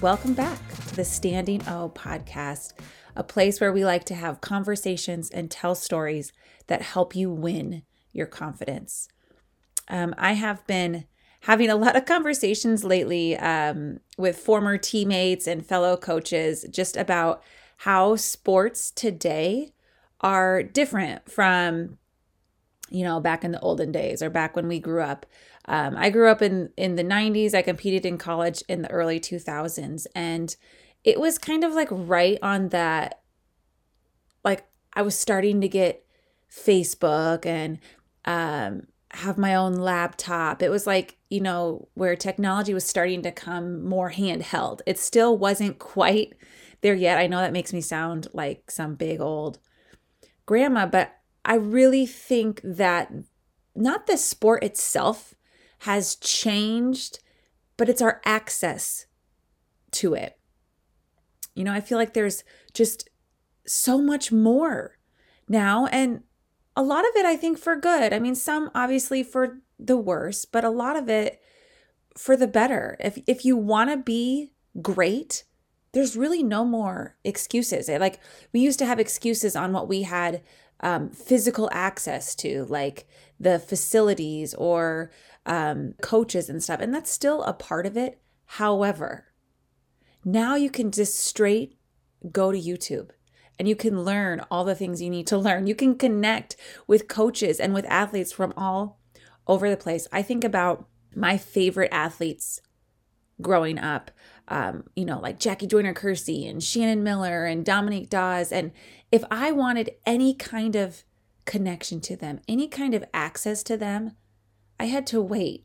welcome back to the Standing O podcast, a place where we like to have conversations and tell stories that help you win your confidence. Um, I have been having a lot of conversations lately um, with former teammates and fellow coaches just about how sports today are different from you know back in the olden days or back when we grew up um, i grew up in in the 90s i competed in college in the early 2000s and it was kind of like right on that like i was starting to get facebook and um, have my own laptop. It was like, you know, where technology was starting to come more handheld. It still wasn't quite there yet. I know that makes me sound like some big old grandma, but I really think that not the sport itself has changed, but it's our access to it. You know, I feel like there's just so much more now. And a lot of it, I think, for good. I mean, some obviously for the worse, but a lot of it for the better. If if you want to be great, there's really no more excuses. Like we used to have excuses on what we had um, physical access to, like the facilities or um, coaches and stuff, and that's still a part of it. However, now you can just straight go to YouTube and you can learn all the things you need to learn. You can connect with coaches and with athletes from all over the place. I think about my favorite athletes growing up, um, you know, like Jackie Joyner Kersee and Shannon Miller and Dominique Dawes. And if I wanted any kind of connection to them, any kind of access to them, I had to wait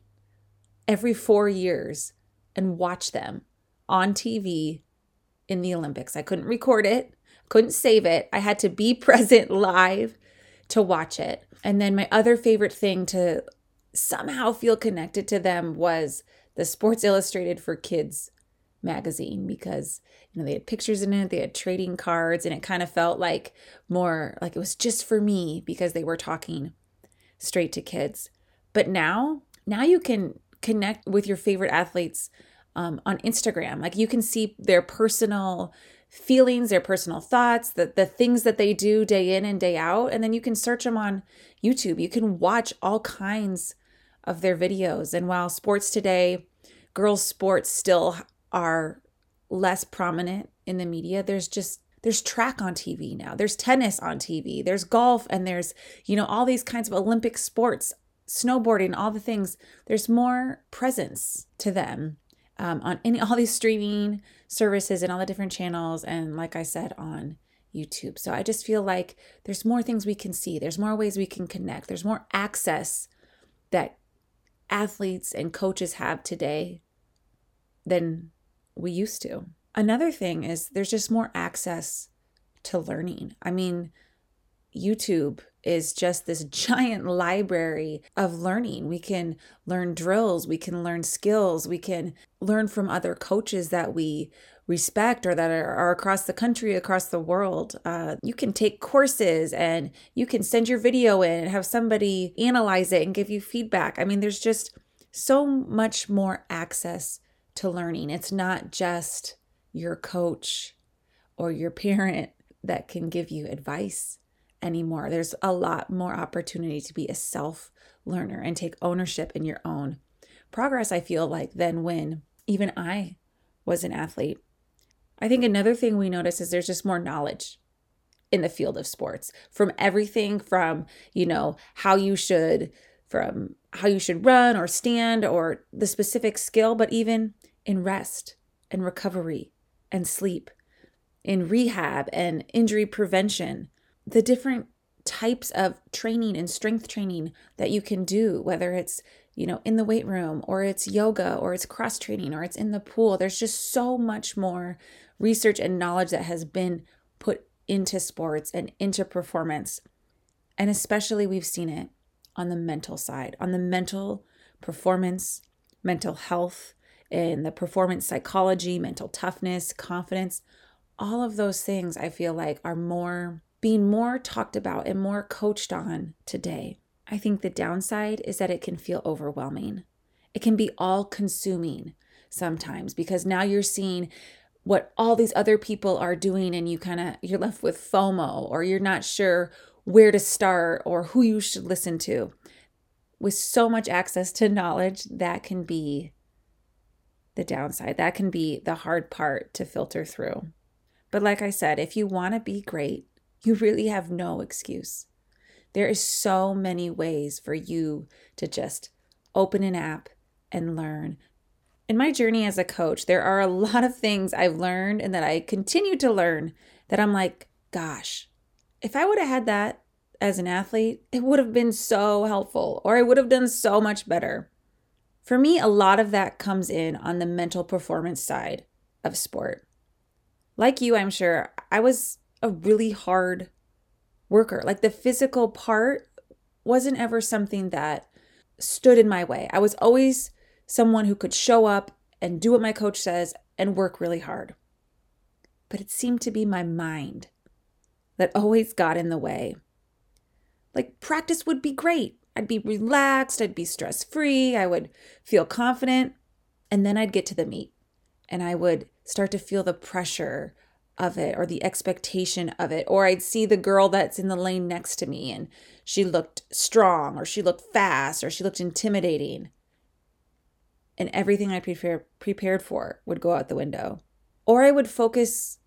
every four years and watch them on TV in the Olympics. I couldn't record it couldn't save it. I had to be present live to watch it. And then my other favorite thing to somehow feel connected to them was the Sports Illustrated for Kids magazine because you know they had pictures in it they had trading cards and it kind of felt like more like it was just for me because they were talking straight to kids but now now you can connect with your favorite athletes um, on instagram like you can see their personal feelings, their personal thoughts, the, the things that they do day in and day out. And then you can search them on YouTube. You can watch all kinds of their videos. And while sports today, girls' sports still are less prominent in the media, there's just there's track on TV now. There's tennis on TV. There's golf and there's, you know, all these kinds of Olympic sports, snowboarding, all the things. There's more presence to them um, on any all these streaming services and all the different channels and like i said on youtube so i just feel like there's more things we can see there's more ways we can connect there's more access that athletes and coaches have today than we used to another thing is there's just more access to learning i mean youtube is just this giant library of learning. We can learn drills, we can learn skills, we can learn from other coaches that we respect or that are, are across the country, across the world. Uh, you can take courses and you can send your video in and have somebody analyze it and give you feedback. I mean, there's just so much more access to learning. It's not just your coach or your parent that can give you advice anymore. There's a lot more opportunity to be a self learner and take ownership in your own progress, I feel like, than when even I was an athlete. I think another thing we notice is there's just more knowledge in the field of sports from everything from, you know, how you should from how you should run or stand or the specific skill, but even in rest and recovery and sleep, in rehab and injury prevention, the different types of training and strength training that you can do, whether it's, you know, in the weight room or it's yoga or it's cross training or it's in the pool. There's just so much more research and knowledge that has been put into sports and into performance. And especially we've seen it on the mental side, on the mental performance, mental health, and the performance psychology, mental toughness, confidence. All of those things I feel like are more being more talked about and more coached on today. I think the downside is that it can feel overwhelming. It can be all consuming. sometimes because now you're seeing what all these other people are doing and you kind of you're left with FOMO or you're not sure where to start or who you should listen to. With so much access to knowledge, that can be the downside. That can be the hard part to filter through. But like I said, if you want to be great, you really have no excuse. There is so many ways for you to just open an app and learn. In my journey as a coach, there are a lot of things I've learned and that I continue to learn that I'm like, gosh, if I would have had that as an athlete, it would have been so helpful or I would have done so much better. For me, a lot of that comes in on the mental performance side of sport. Like you, I'm sure, I was a really hard worker. Like the physical part wasn't ever something that stood in my way. I was always someone who could show up and do what my coach says and work really hard. But it seemed to be my mind that always got in the way. Like practice would be great. I'd be relaxed, I'd be stress free, I would feel confident. And then I'd get to the meet and I would start to feel the pressure of it or the expectation of it. Or I'd see the girl that's in the lane next to me and she looked strong or she looked fast or she looked intimidating. And everything I prepare, prepared for would go out the window. Or I would focus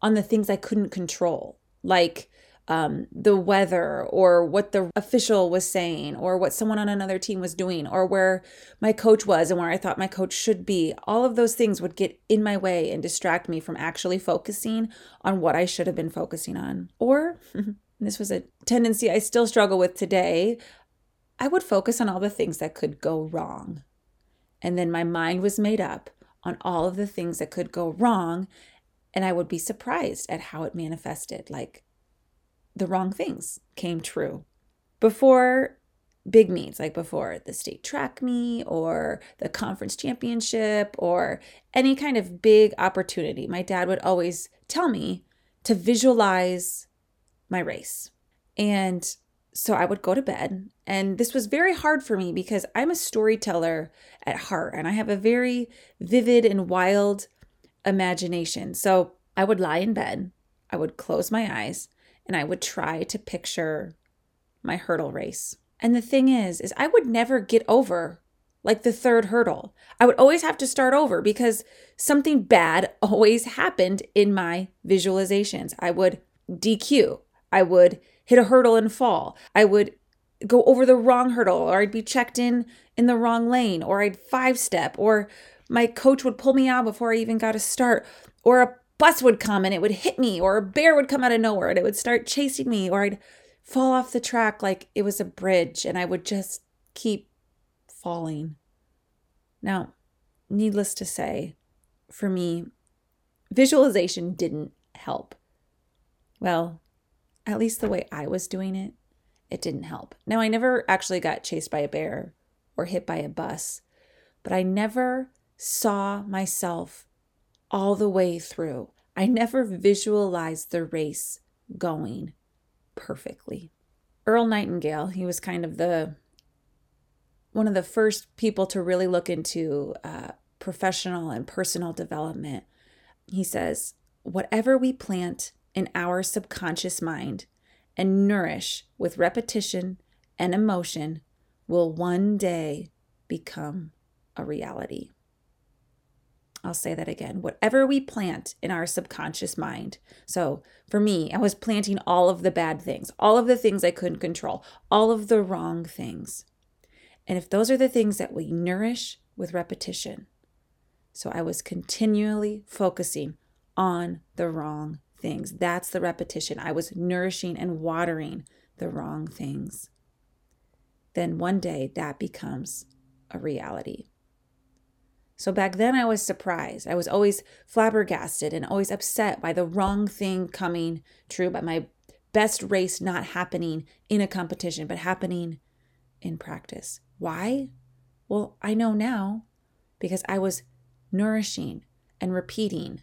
on the things I couldn't control, like um, the weather or what the official was saying or what someone on another team was doing or where my coach was and where I thought my coach should be. All of those things would get in my way and distract me from actually focusing on what I should have been focusing on. Or, this was a tendency I still struggle with today, I would focus on all the things that could go wrong. And then my mind was made up on all of the things that could go wrong. And I would be surprised at how it manifested. Like, the wrong things came true. Before big meets, like before the state track meet or the conference championship or any kind of big opportunity, my dad would always tell me to visualize my race. And so I would go to bed. And this was very hard for me because I'm a storyteller at heart and I have a very vivid and wild imagination. So I would lie in bed, I would close my eyes, and I would try to picture my hurdle race. And the thing is is I would never get over like the third hurdle. I would always have to start over because something bad always happened in my visualizations. I would DQ. I would hit a hurdle and fall. I would go over the wrong hurdle or I'd be checked in in the wrong lane or I'd five step or my coach would pull me out before I even got a start or a bus would come and it would hit me, or a bear would come out of nowhere and it would start chasing me, or I'd fall off the track like it was a bridge and I would just keep falling. Now, needless to say, for me, visualization didn't help. Well, at least the way I was doing it, it didn't help. Now, I never actually got chased by a bear or hit by a bus, but I never saw myself all the way through. I never visualized the race going perfectly. Earl Nightingale, he was kind of the one of the first people to really look into uh, professional and personal development. He says, Whatever we plant in our subconscious mind and nourish with repetition and emotion will one day become a reality. I'll say that again. Whatever we plant in our subconscious mind. So for me, I was planting all of the bad things, all of the things I couldn't control, all of the wrong things. And if those are the things that we nourish with repetition, so I was continually focusing on the wrong things. That's the repetition. I was nourishing and watering the wrong things. Then one day that becomes a reality. So back then I was surprised. I was always flabbergasted and always upset by the wrong thing coming true, by my best race not happening in a competition, but happening in practice. Why? Well, I know now because I was nourishing and repeating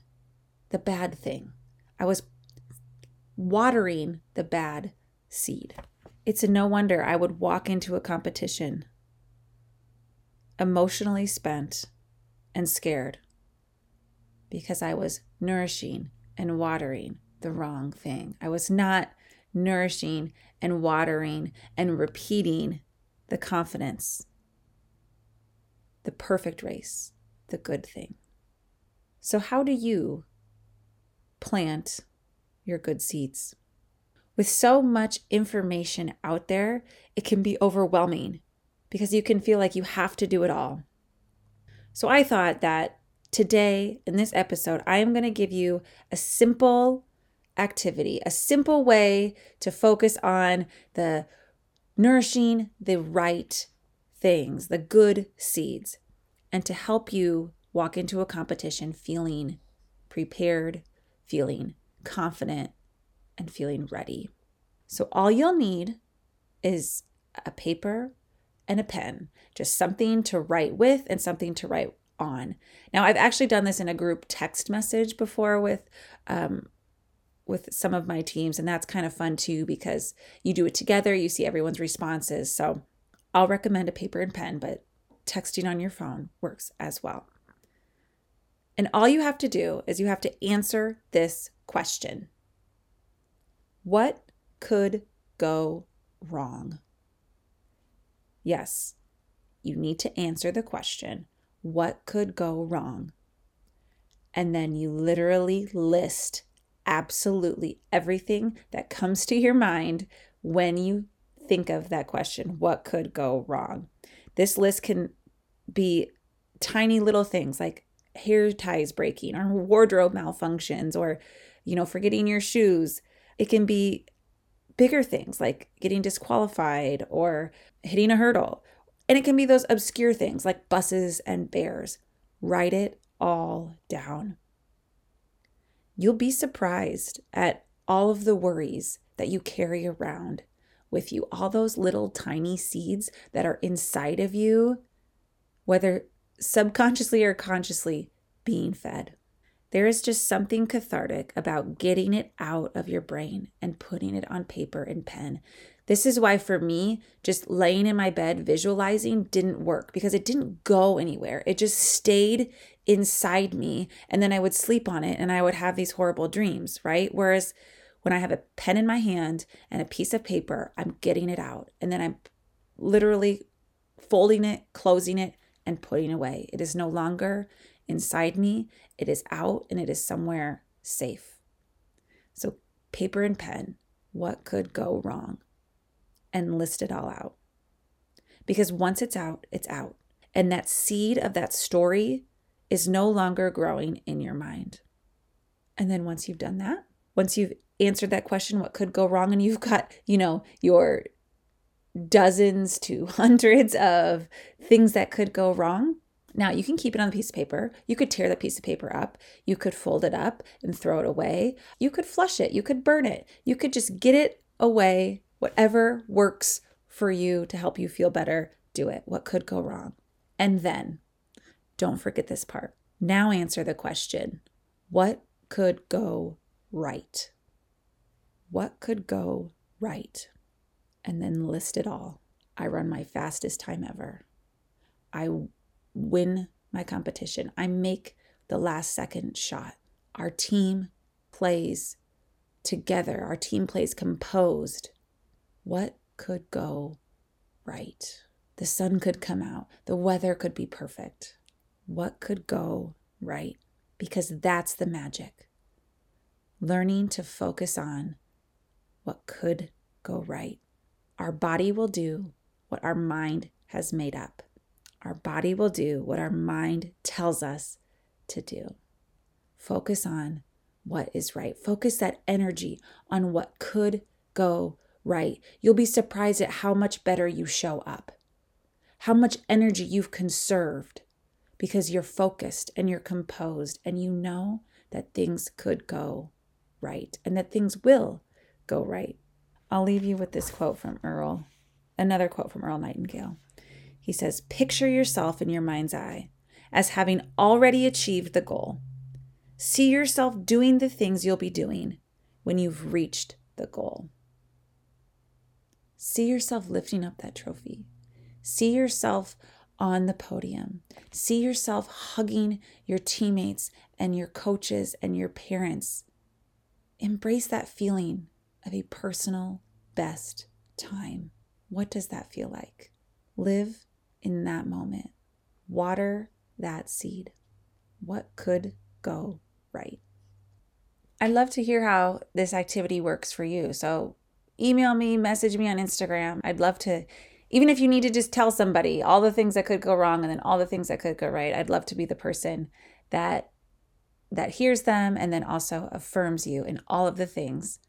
the bad thing. I was watering the bad seed. It's no wonder I would walk into a competition emotionally spent and scared because I was nourishing and watering the wrong thing. I was not nourishing and watering and repeating the confidence, the perfect race, the good thing. So, how do you plant your good seeds? With so much information out there, it can be overwhelming because you can feel like you have to do it all. So, I thought that today in this episode, I am going to give you a simple activity, a simple way to focus on the nourishing the right things, the good seeds, and to help you walk into a competition feeling prepared, feeling confident, and feeling ready. So, all you'll need is a paper and a pen, just something to write with and something to write on. Now, I've actually done this in a group text message before with um, with some of my teams, and that's kind of fun too because you do it together, you see everyone's responses. So, I'll recommend a paper and pen, but texting on your phone works as well. And all you have to do is you have to answer this question What could go wrong? Yes, you need to answer the question What could go wrong? And then you literally list absolutely everything that comes to your mind when you think of that question What could go wrong? This list can be tiny little things like hair ties breaking or wardrobe malfunctions or, you know, forgetting your shoes. It can be bigger things like getting disqualified or hitting a hurdle. And it can be those obscure things like buses and bears. Write it all down. You'll be surprised at all of the worries that you carry around with you, all those little tiny seeds that are inside of you, whether subconsciously or consciously being fed. There is just something cathartic about getting it out of your brain and putting it on paper and pen. This is why, for me, just laying in my bed visualizing didn't work because it didn't go anywhere. It just stayed inside me. And then I would sleep on it and I would have these horrible dreams, right? Whereas when I have a pen in my hand and a piece of paper, I'm getting it out. And then I'm literally folding it, closing it, and putting away. It is no longer inside me, it is out and it is somewhere safe. So, paper and pen, what could go wrong? And list it all out. Because once it's out, it's out. And that seed of that story is no longer growing in your mind. And then once you've done that, once you've answered that question, what could go wrong, and you've got, you know, your dozens to hundreds of things that could go wrong. Now, you can keep it on a piece of paper. You could tear that piece of paper up. You could fold it up and throw it away. You could flush it. You could burn it. You could just get it away. Whatever works for you to help you feel better, do it. What could go wrong? And then, don't forget this part. Now answer the question what could go right? What could go right? and then list it all. I run my fastest time ever. I win my competition. I make the last second shot. Our team plays together, our team plays composed. What could go right? The sun could come out, the weather could be perfect. What could go right? Because that's the magic. Learning to focus on what could go right. Our body will do what our mind has made up. Our body will do what our mind tells us to do. Focus on what is right. Focus that energy on what could go right. You'll be surprised at how much better you show up, how much energy you've conserved because you're focused and you're composed and you know that things could go right and that things will go right. I'll leave you with this quote from Earl, another quote from Earl Nightingale. He says, Picture yourself in your mind's eye as having already achieved the goal. See yourself doing the things you'll be doing when you've reached the goal. See yourself lifting up that trophy. See yourself on the podium. See yourself hugging your teammates and your coaches and your parents. Embrace that feeling of a personal best time. What does that feel like? Live in that moment. Water that seed. What could go right? I'd love to hear how this activity works for you. So email me, message me on Instagram. I'd love to, even if you need to just tell somebody all the things that could go wrong and then all the things that could go right, I'd love to be the person that that hears them and then also affirms you in all of the things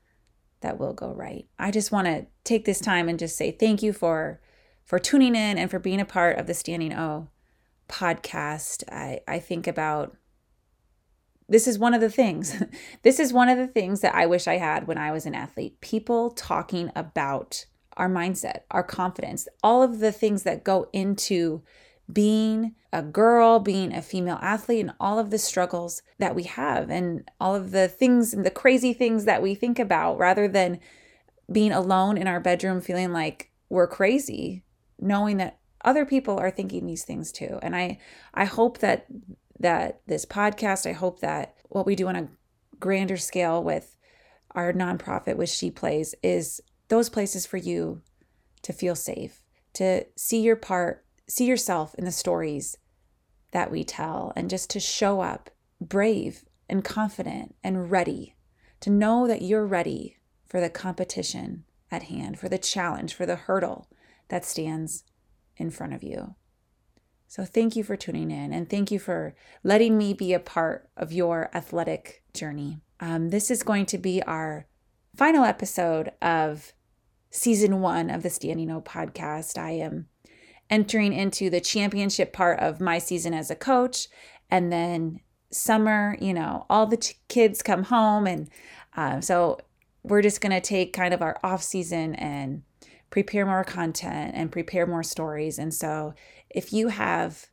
that will go right. I just want to take this time and just say thank you for for tuning in and for being a part of the Standing O podcast. I, I think about this is one of the things. this is one of the things that I wish I had when I was an athlete. People talking about our mindset, our confidence, all of the things that go into being a girl, being a female athlete, and all of the struggles that we have, and all of the things and the crazy things that we think about, rather than being alone in our bedroom feeling like we're crazy, knowing that other people are thinking these things too. And I I hope that that this podcast, I hope that what we do on a grander scale with our nonprofit with She Plays is those places for you to feel safe, to see your part see yourself in the stories that we tell and just to show up brave and confident and ready, to know that you're ready for the competition at hand, for the challenge, for the hurdle that stands in front of you. So, thank you for tuning in and thank you for letting me be a part of your athletic journey. Um, this is going to be our final episode of season one of the Standing O podcast. I am entering into the championship part of my season as a coach. And then summer, you know, all the t- kids come home. And uh, so we're just going to take kind of our off season and prepare more content and prepare more stories. And so if you have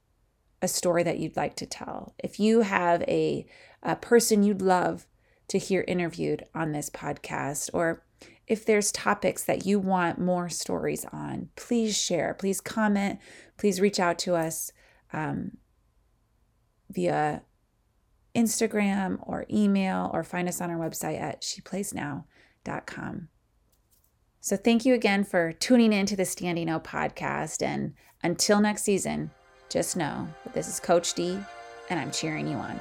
a story that you'd like to tell, if you have a, a person you'd love to hear interviewed on this podcast, or if there's topics that you want more stories on, please share, please comment, please reach out to us um, via Instagram or email or find us on our website at sheplaysnow.com. So thank you again for tuning in to the Standing O podcast. And until next season, just know that this is Coach D and I'm cheering you on.